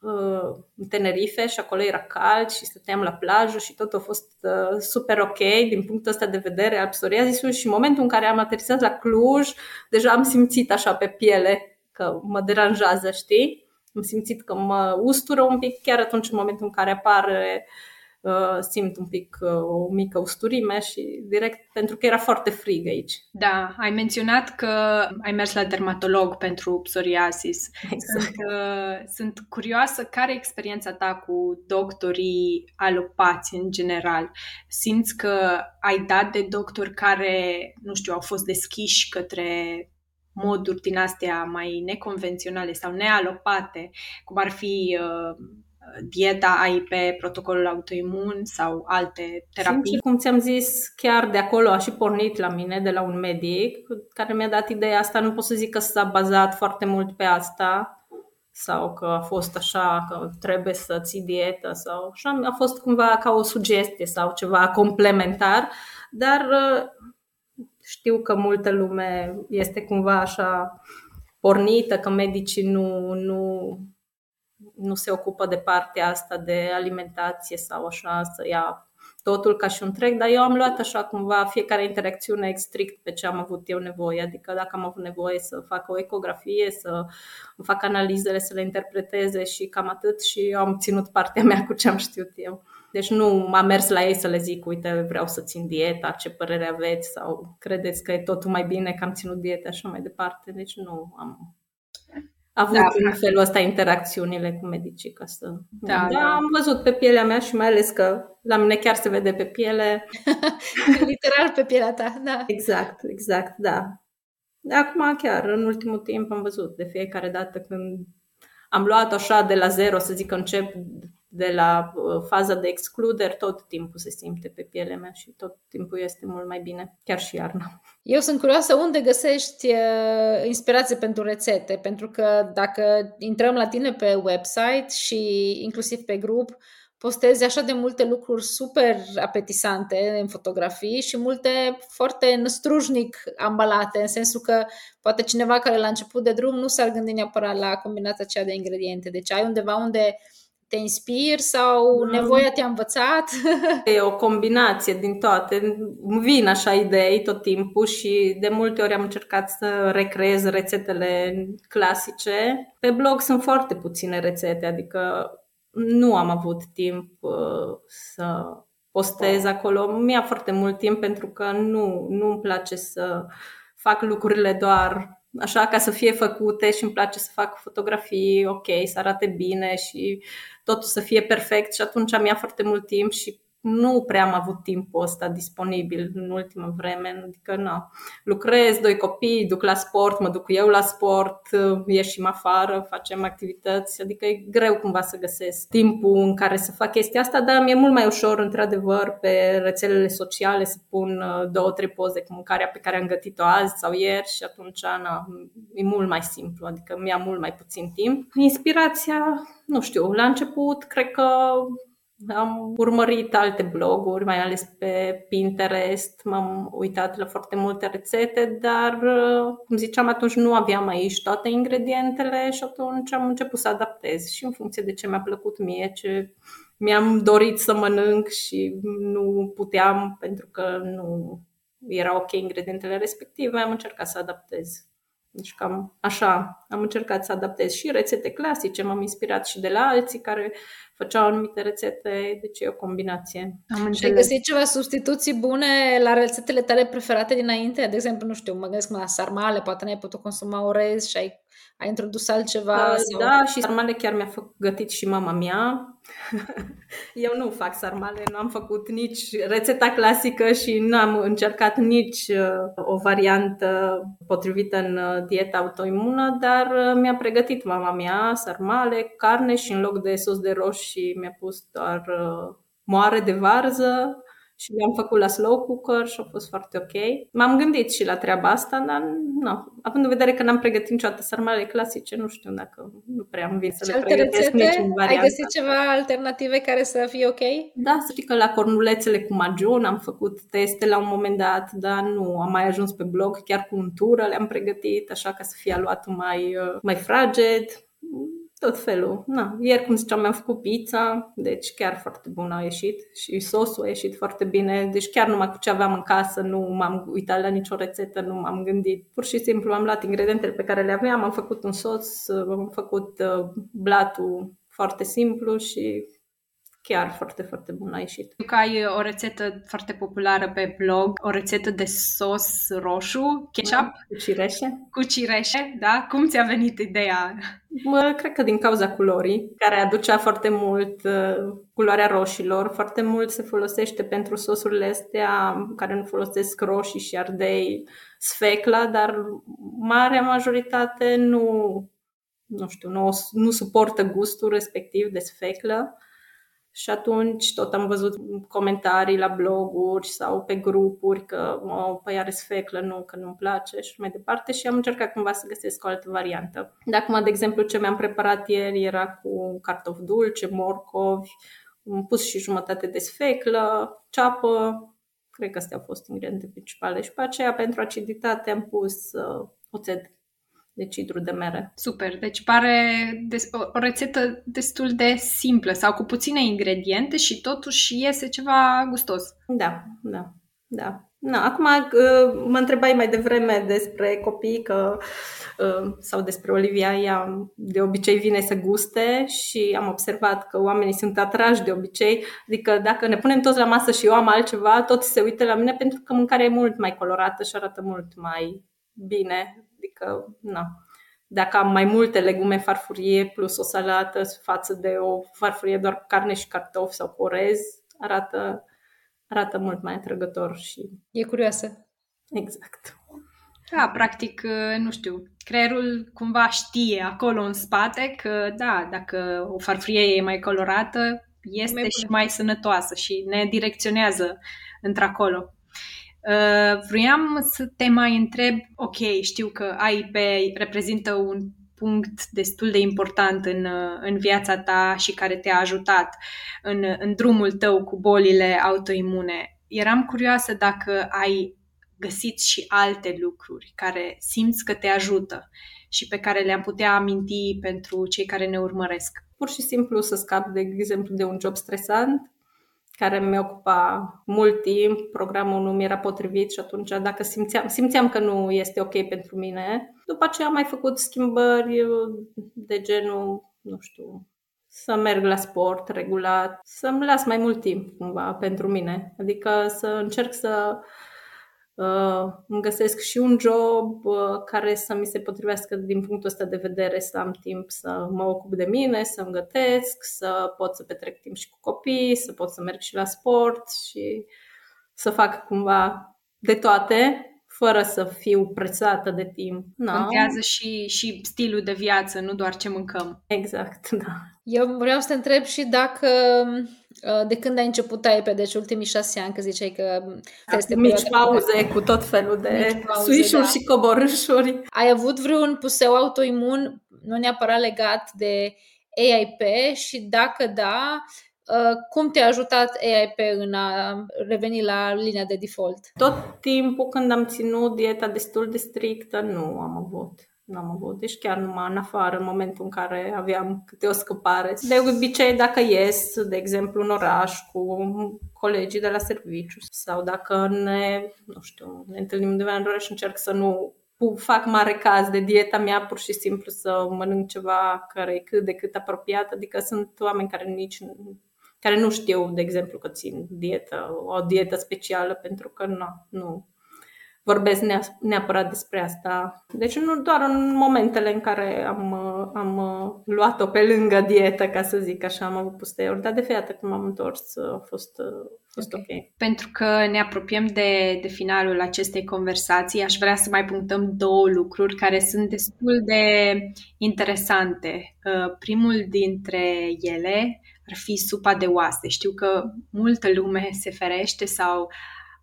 uh, în Tenerife și acolo era cald și stăteam la plajă și tot a fost uh, super ok din punctul ăsta de vedere al psoriazisului și în momentul în care am aterizat la Cluj, deja am simțit așa pe piele că mă deranjează, știi? Am simțit că mă ustură un pic chiar atunci în momentul în care apare uh, Uh, simt un pic uh, o mică usturime și direct pentru că era foarte frig aici. Da, ai menționat că ai mers la dermatolog pentru psoriasis. Exact. Sunt, uh, sunt curioasă care e experiența ta cu doctorii alopați în general. Simți că ai dat de doctori care, nu știu, au fost deschiși către moduri din astea mai neconvenționale sau nealopate, cum ar fi uh, dieta ai pe protocolul autoimun sau alte terapii? Sincer, cum ți-am zis, chiar de acolo a și pornit la mine, de la un medic, care mi-a dat ideea asta. Nu pot să zic că s-a bazat foarte mult pe asta sau că a fost așa, că trebuie să ții dietă sau așa. A fost cumva ca o sugestie sau ceva complementar, dar uh, știu că multă lume este cumva așa pornită, că medicii nu, nu nu se ocupă de partea asta de alimentație sau așa, să ia totul ca și un trec, dar eu am luat așa cumva fiecare interacțiune strict pe ce am avut eu nevoie, adică dacă am avut nevoie să fac o ecografie, să fac analizele, să le interpreteze și cam atât și eu am ținut partea mea cu ce am știut eu. Deci nu am mers la ei să le zic, uite, vreau să țin dieta, ce părere aveți sau credeți că e totul mai bine că am ținut dieta și așa mai departe. Deci nu am avut da, în felul ăsta interacțiunile cu medicii ca să... Da, da, da, am văzut pe pielea mea și mai ales că la mine chiar se vede pe piele. Literal pe pielea ta, da. Exact, exact, da. Acum chiar, în ultimul timp am văzut de fiecare dată când am luat așa de la zero, să zic că încep de la uh, faza de excluderi, tot timpul se simte pe pielea mea și tot timpul este mult mai bine, chiar și iarna. Eu sunt curioasă unde găsești uh, inspirație pentru rețete, pentru că dacă intrăm la tine pe website și inclusiv pe grup, postezi așa de multe lucruri super apetisante în fotografii și multe foarte năstrujnic ambalate, în sensul că poate cineva care la început de drum nu s-ar gândi neapărat la combinația aceea de ingrediente. Deci ai undeva unde te inspiri sau da. nevoia te-a învățat? E o combinație din toate. Îmi vin așa idei tot timpul și de multe ori am încercat să recreez rețetele clasice. Pe blog sunt foarte puține rețete, adică nu am avut timp uh, să postez acolo. Mi-a foarte mult timp pentru că nu, nu îmi place să fac lucrurile doar așa ca să fie făcute și îmi place să fac fotografii ok, să arate bine și totul să fie perfect și atunci am ia foarte mult timp și nu prea am avut timpul ăsta disponibil în ultima vreme, adică nu. Lucrez, doi copii, duc la sport, mă duc eu la sport, ieșim afară, facem activități, adică e greu cumva să găsesc timpul în care să fac chestia asta, dar mi-e mult mai ușor, într-adevăr, pe rețelele sociale să pun uh, două, trei poze cu mâncarea pe care am gătit-o azi sau ieri și atunci na, e mult mai simplu, adică mi-a mult mai puțin timp. Inspirația, nu știu, la început cred că am urmărit alte bloguri, mai ales pe Pinterest, m-am uitat la foarte multe rețete, dar, cum ziceam, atunci nu aveam aici toate ingredientele și atunci am început să adaptez și în funcție de ce mi-a plăcut mie, ce mi-am dorit să mănânc și nu puteam pentru că nu erau ok ingredientele respective, am încercat să adaptez. Deci cam așa am încercat să adaptez și rețete clasice, m-am inspirat și de la alții care făceau anumite rețete, deci e o combinație. Am și ai găsit ceva substituții bune la rețetele tale preferate dinainte? De exemplu, nu știu, mă gândesc la sarmale, poate n-ai putut consuma orez și ai, ai introdus altceva? Uh, sau... Da, și sarmale chiar mi-a făcut gătit și mama mea. Eu nu fac sarmale, nu am făcut nici rețeta clasică și nu am încercat nici uh, o variantă potrivită în uh, dieta autoimună, dar uh, mi-a pregătit mama mea sarmale, carne și în loc de sos de roșii mi-a pus doar moare de varză și le-am făcut la slow cooker și a fost foarte ok. M-am gândit și la treaba asta, dar nu. Având în vedere că n-am pregătit niciodată sarmale clasice, nu știu dacă nu prea am vin să le pregătesc rețete? niciun variant. Ai găsit ceva alternative care să fie ok? Da, să știi că la cornulețele cu majun am făcut teste la un moment dat, dar nu am mai ajuns pe blog, chiar cu untură le-am pregătit, așa ca să fie aluatul mai, uh, mai fraged tot felul. Na, ieri, cum ziceam, mi-am făcut pizza, deci chiar foarte bună a ieșit și sosul a ieșit foarte bine, deci chiar numai cu ce aveam în casă, nu m-am uitat la nicio rețetă, nu m-am gândit. Pur și simplu am luat ingredientele pe care le aveam, am făcut un sos, am făcut uh, blatul foarte simplu și chiar foarte, foarte bun a ieșit. Că ai o rețetă foarte populară pe blog, o rețetă de sos roșu, ketchup. Da, cu cireșe. Cu cireșe, da? Cum ți-a venit ideea? Mă, cred că din cauza culorii, care aducea foarte mult uh, culoarea roșilor. Foarte mult se folosește pentru sosurile astea care nu folosesc roșii și ardei sfecla, dar marea majoritate nu, nu știu, nu, nu suportă gustul respectiv de sfeclă și atunci tot am văzut comentarii la bloguri sau pe grupuri că o, păi are sfeclă, nu, că nu-mi place și mai departe și am încercat cumva să găsesc o altă variantă. De acum, de exemplu, ce mi-am preparat ieri era cu cartofi dulce, morcovi, am pus și jumătate de sfeclă, ceapă, cred că astea au fost ingrediente principale. Și pe aceea pentru aciditate am pus uh, oțet de cidru de mere. Super, deci pare des- o rețetă destul de simplă sau cu puține ingrediente și totuși iese ceva gustos. Da, da, da. Na, acum uh, mă întrebai mai devreme despre copii că, uh, sau despre Olivia, ea de obicei vine să guste și am observat că oamenii sunt atrași de obicei, adică dacă ne punem toți la masă și eu am altceva, toți se uită la mine pentru că mâncarea e mult mai colorată și arată mult mai bine, adică na. Dacă am mai multe legume farfurie plus o salată față de o farfurie doar cu carne și cartofi sau cu orez, arată arată mult mai atrăgător și... E curioasă. Exact. Da, practic, nu știu, creierul cumva știe acolo în spate că, da, dacă o farfurie e mai colorată, este mai și mai sănătoasă și ne direcționează într-acolo. Uh, vroiam să te mai întreb, ok, știu că AIP reprezintă un punct destul de important în, în viața ta și care te-a ajutat în, în drumul tău cu bolile autoimune. Eram curioasă dacă ai găsit și alte lucruri care simți că te ajută și pe care le-am putea aminti pentru cei care ne urmăresc. Pur și simplu să scap, de exemplu, de un job stresant care mi ocupa mult timp, programul nu mi era potrivit și atunci dacă simțeam, simțeam că nu este ok pentru mine, după aceea am mai făcut schimbări de genul, nu știu, să merg la sport regulat, să-mi las mai mult timp cumva pentru mine, adică să încerc să uh, îmi găsesc și un job uh, care să mi se potrivească din punctul ăsta de vedere, să am timp să mă ocup de mine, să-mi gătesc, să pot să petrec timp și cu copii, să pot să merg și la sport și să fac cumva de toate, fără să fiu presată de timp. No. Contează și, și stilul de viață, nu doar ce mâncăm. Exact, da. Eu vreau să te întreb și dacă uh, de când ai început pe deci ultimii șase ani, că ziceai că da, este mici pauze cu tot felul de suișuri da. și coborâșuri. Ai avut vreun puseu autoimun, nu neapărat legat de AIP și dacă da, Uh, cum te-a ajutat AIP în a reveni la linia de default? Tot timpul când am ținut dieta destul de strictă, nu am avut. Nu am avut, deci chiar numai în afară, în momentul în care aveam câte o scăpare. De obicei, dacă ies, de exemplu, în oraș cu colegii de la serviciu sau dacă ne, nu știu, ne întâlnim undeva în oraș, încerc să nu fac mare caz de dieta mea, pur și simplu să mănânc ceva care e cât de cât apropiat, adică sunt oameni care nici care nu știu, de exemplu, că țin dietă, o dietă specială, pentru că nu, nu vorbesc neapărat despre asta. Deci nu doar în momentele în care am, am luat-o pe lângă dietă, ca să zic așa, am avut pusteuri, dar de fiecare când m-am întors a fost, a fost okay. ok. Pentru că ne apropiem de, de finalul acestei conversații, aș vrea să mai punctăm două lucruri care sunt destul de interesante. Uh, primul dintre ele ar fi supa de oase. Știu că multă lume se ferește sau,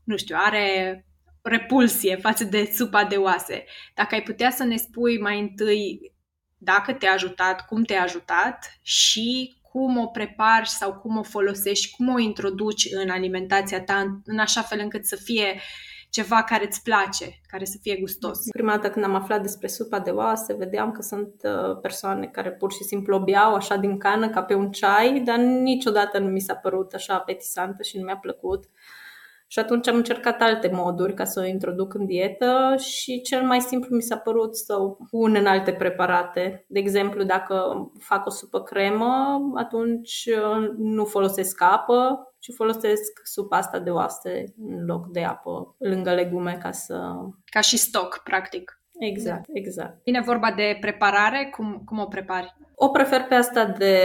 nu știu, are repulsie față de supa de oase. Dacă ai putea să ne spui mai întâi dacă te-a ajutat, cum te-a ajutat și cum o prepari sau cum o folosești, cum o introduci în alimentația ta în așa fel încât să fie uh, ceva care îți place, care să fie gustos. Prima dată când am aflat despre supa de oase, vedeam că sunt uh, persoane care pur și simplu o beau așa din cană ca pe un ceai, dar niciodată nu mi s-a părut așa apetisantă și nu mi-a plăcut. Și atunci am încercat alte moduri ca să o introduc în dietă și cel mai simplu mi s-a părut să o pun în alte preparate. De exemplu, dacă fac o supă cremă, atunci uh, nu folosesc apă, ci folosesc supa asta de oase în loc de apă, lângă legume, ca să... Ca și stoc, practic. Exact, exact. Vine vorba de preparare, cum, cum o prepari? O prefer pe asta de,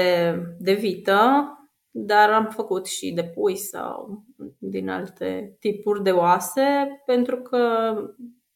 de vită, dar am făcut și de pui sau din alte tipuri de oase, pentru că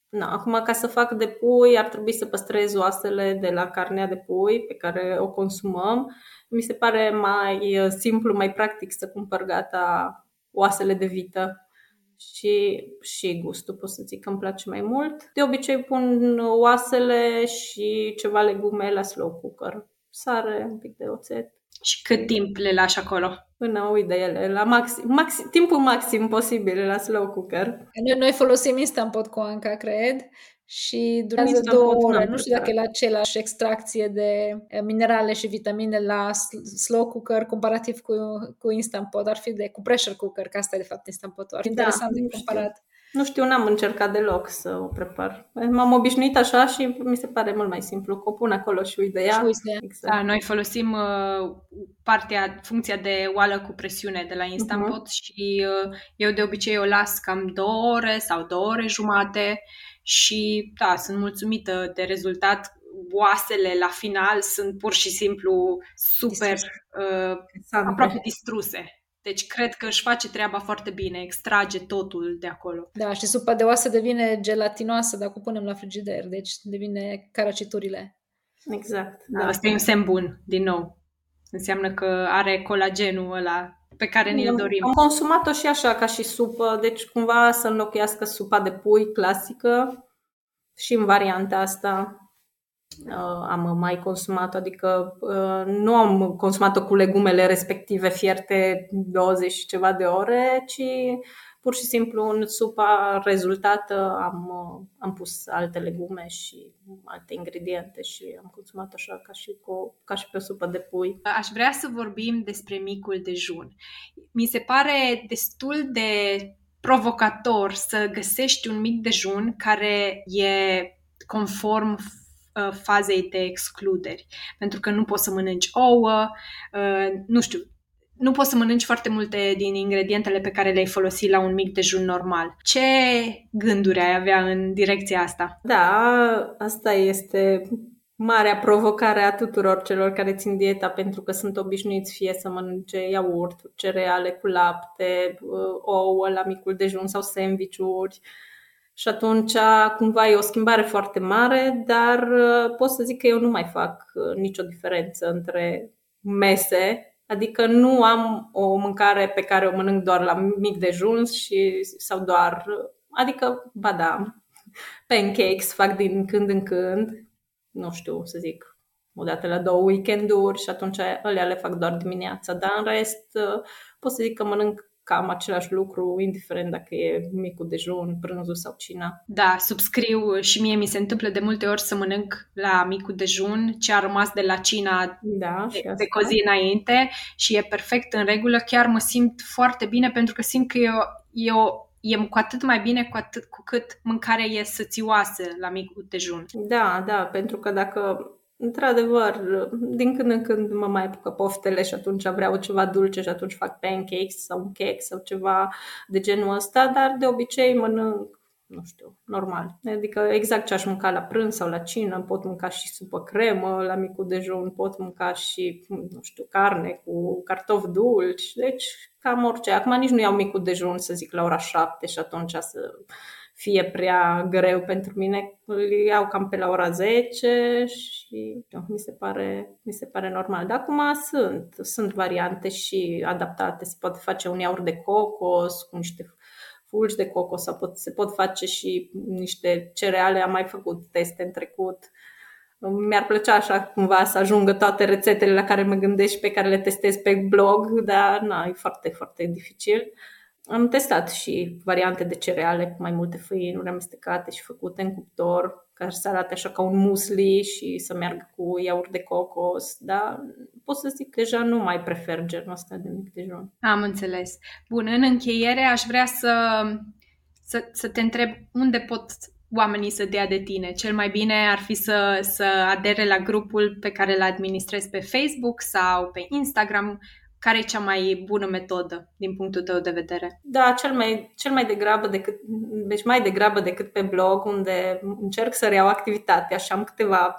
na, acum ca să fac de pui ar trebui să păstrez oasele de la carnea de pui pe care o consumăm. Mi se pare mai uh, simplu, mai practic să cumpăr gata oasele de vită și, și gustul pot să zic că îmi place mai mult. De obicei pun oasele și ceva legume la slow cooker. Sare, un pic de oțet și cât timp le lași acolo? Până uit de ele, la maxim, maxim, timpul maxim posibil la slow cooker. Noi, noi folosim Instant Pot cu Anca, cred, și durează două ore. Nu știu dacă e la același extracție de eh, minerale și vitamine la slow cooker comparativ cu, cu Instant Pot. Ar fi de cu pressure cooker, că asta e de fapt Instant Pot. Ar fi da, interesant de comparat. Nu știu, n-am încercat deloc să o prepar. M-am obișnuit așa și mi se pare mult mai simplu. O pun acolo și uit de ea. Exact. Da, noi folosim uh, partea, funcția de oală cu presiune de la Instant uh-huh. Pot și uh, eu de obicei o las cam două ore sau două ore jumate și da, sunt mulțumită de rezultat. Oasele la final sunt pur și simplu super uh, aproape distruse. Deci cred că își face treaba foarte bine, extrage totul de acolo. Da, și supa de oase devine gelatinoasă dacă o punem la frigider, deci devine caraciturile. Exact. Da, da. asta e un semn bun, din nou. Înseamnă că are colagenul ăla pe care ni-l dorim. Am consumat-o și așa, ca și supă, deci cumva să înlocuiască supa de pui clasică și în varianta asta uh, am mai consumat, adică uh, nu am consumat-o cu legumele respective fierte 20 și ceva de ore, ci pur și simplu în supa rezultată am, uh, am pus alte legume și alte ingrediente și am consumat așa ca și, cu, ca și pe o supă de pui. Aș vrea să vorbim despre micul dejun. Mi se pare destul de provocator să găsești un mic dejun care e conform uh, fazei de excluderi. Pentru că nu poți să mănânci ouă, uh, nu știu, nu poți să mănânci foarte multe din ingredientele pe care le-ai folosit la un mic dejun normal. Ce gânduri ai avea în direcția asta? Da, asta este marea provocare a tuturor celor care țin dieta pentru că sunt obișnuiți fie să mănânce iaurt, cereale cu lapte, uh, ouă la micul dejun sau sandvișuri. Și atunci cumva e o schimbare foarte mare, dar uh, pot să zic că eu nu mai fac uh, nicio diferență între mese. Adică nu am o mâncare pe care o mănânc doar la mic dejun și, sau doar, adică, ba da, pancakes fac din când în când, nu știu să zic, o dată la două weekenduri și atunci alea le fac doar dimineața, dar în rest pot să zic că mănânc cam același lucru, indiferent dacă e micul dejun, prânzul sau cina. Da, subscriu și mie mi se întâmplă de multe ori să mănânc la micul dejun ce a rămas de la cina da, de, de cu zi înainte și e perfect în regulă. Chiar mă simt foarte bine pentru că simt că e o, e o e cu atât mai bine cu atât cu cât mâncarea e sățioasă la micul dejun. Da, da, pentru că dacă Într-adevăr, din când în când mă mai apucă poftele și atunci vreau ceva dulce și atunci fac pancakes sau un cake sau ceva de genul ăsta, dar de obicei mănânc, nu știu, normal. Adică exact ce aș mânca la prânz sau la cină, pot mânca și supă cremă la micul dejun, pot mânca și, nu știu, carne cu cartofi dulci, deci cam orice. Acum nici nu iau micul dejun, să zic, la ora șapte și atunci să fie prea greu pentru mine. Îl iau cam pe la ora 10 și nu, mi, se pare, mi se pare normal. Dar acum sunt, sunt variante și adaptate. Se poate face un iaurt de cocos cu niște fulgi de cocos sau pot, se pot face și niște cereale. Am mai făcut teste în trecut. Mi-ar plăcea așa cumva să ajungă toate rețetele la care mă gândesc și pe care le testez pe blog, dar na, e foarte, foarte dificil. Am testat și variante de cereale cu mai multe făinuri amestecate și făcute în cuptor, care să arate așa ca un musli și să meargă cu iaurt de cocos, dar pot să zic că deja nu mai prefer genul ăsta de mic dejun. Am înțeles. Bun, în încheiere aș vrea să, să, să te întreb unde pot oamenii să dea de tine. Cel mai bine ar fi să, să adere la grupul pe care îl administrezi pe Facebook sau pe Instagram, care e cea mai bună metodă din punctul tău de vedere? Da, cel mai, cel mai degrabă decât, deci mai degrabă decât pe blog, unde încerc să reiau activitatea și am câteva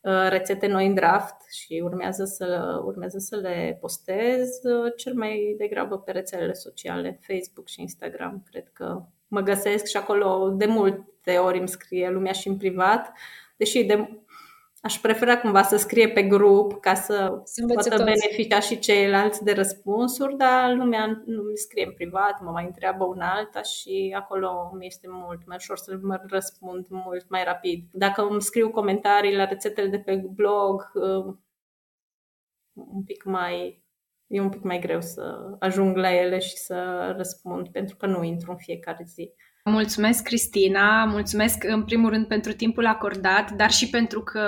uh, rețete noi în draft și urmează să, urmează să le postez, uh, cel mai degrabă pe rețelele sociale, Facebook și Instagram. Cred că mă găsesc și acolo de multe ori îmi scrie lumea și în privat, deși de Aș prefera cumva să scrie pe grup ca să, să poată toți. beneficia și ceilalți de răspunsuri, dar lumea nu mi scrie în privat, mă mai întreabă una alta și acolo mi este mult mai ușor să mă răspund mult mai rapid. Dacă îmi scriu comentarii la rețetele de pe blog, uh, un pic mai e un pic mai greu să ajung la ele și să răspund, pentru că nu intru în fiecare zi. Mulțumesc, Cristina, mulțumesc în primul rând pentru timpul acordat, dar și pentru că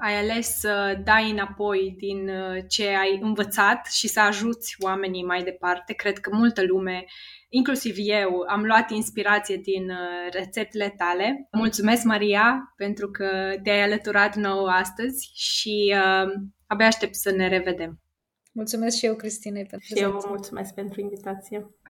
ai ales să dai înapoi din uh, ce ai învățat și să ajuți oamenii mai departe. Cred că multă lume, inclusiv eu, am luat inspirație din uh, rețetele tale. Mulțumesc, Maria, pentru că te-ai alăturat nouă astăzi și uh, abia aștept să ne revedem. Mulțumesc și eu, Cristine, pentru Și eu vă mulțumesc pentru invitație.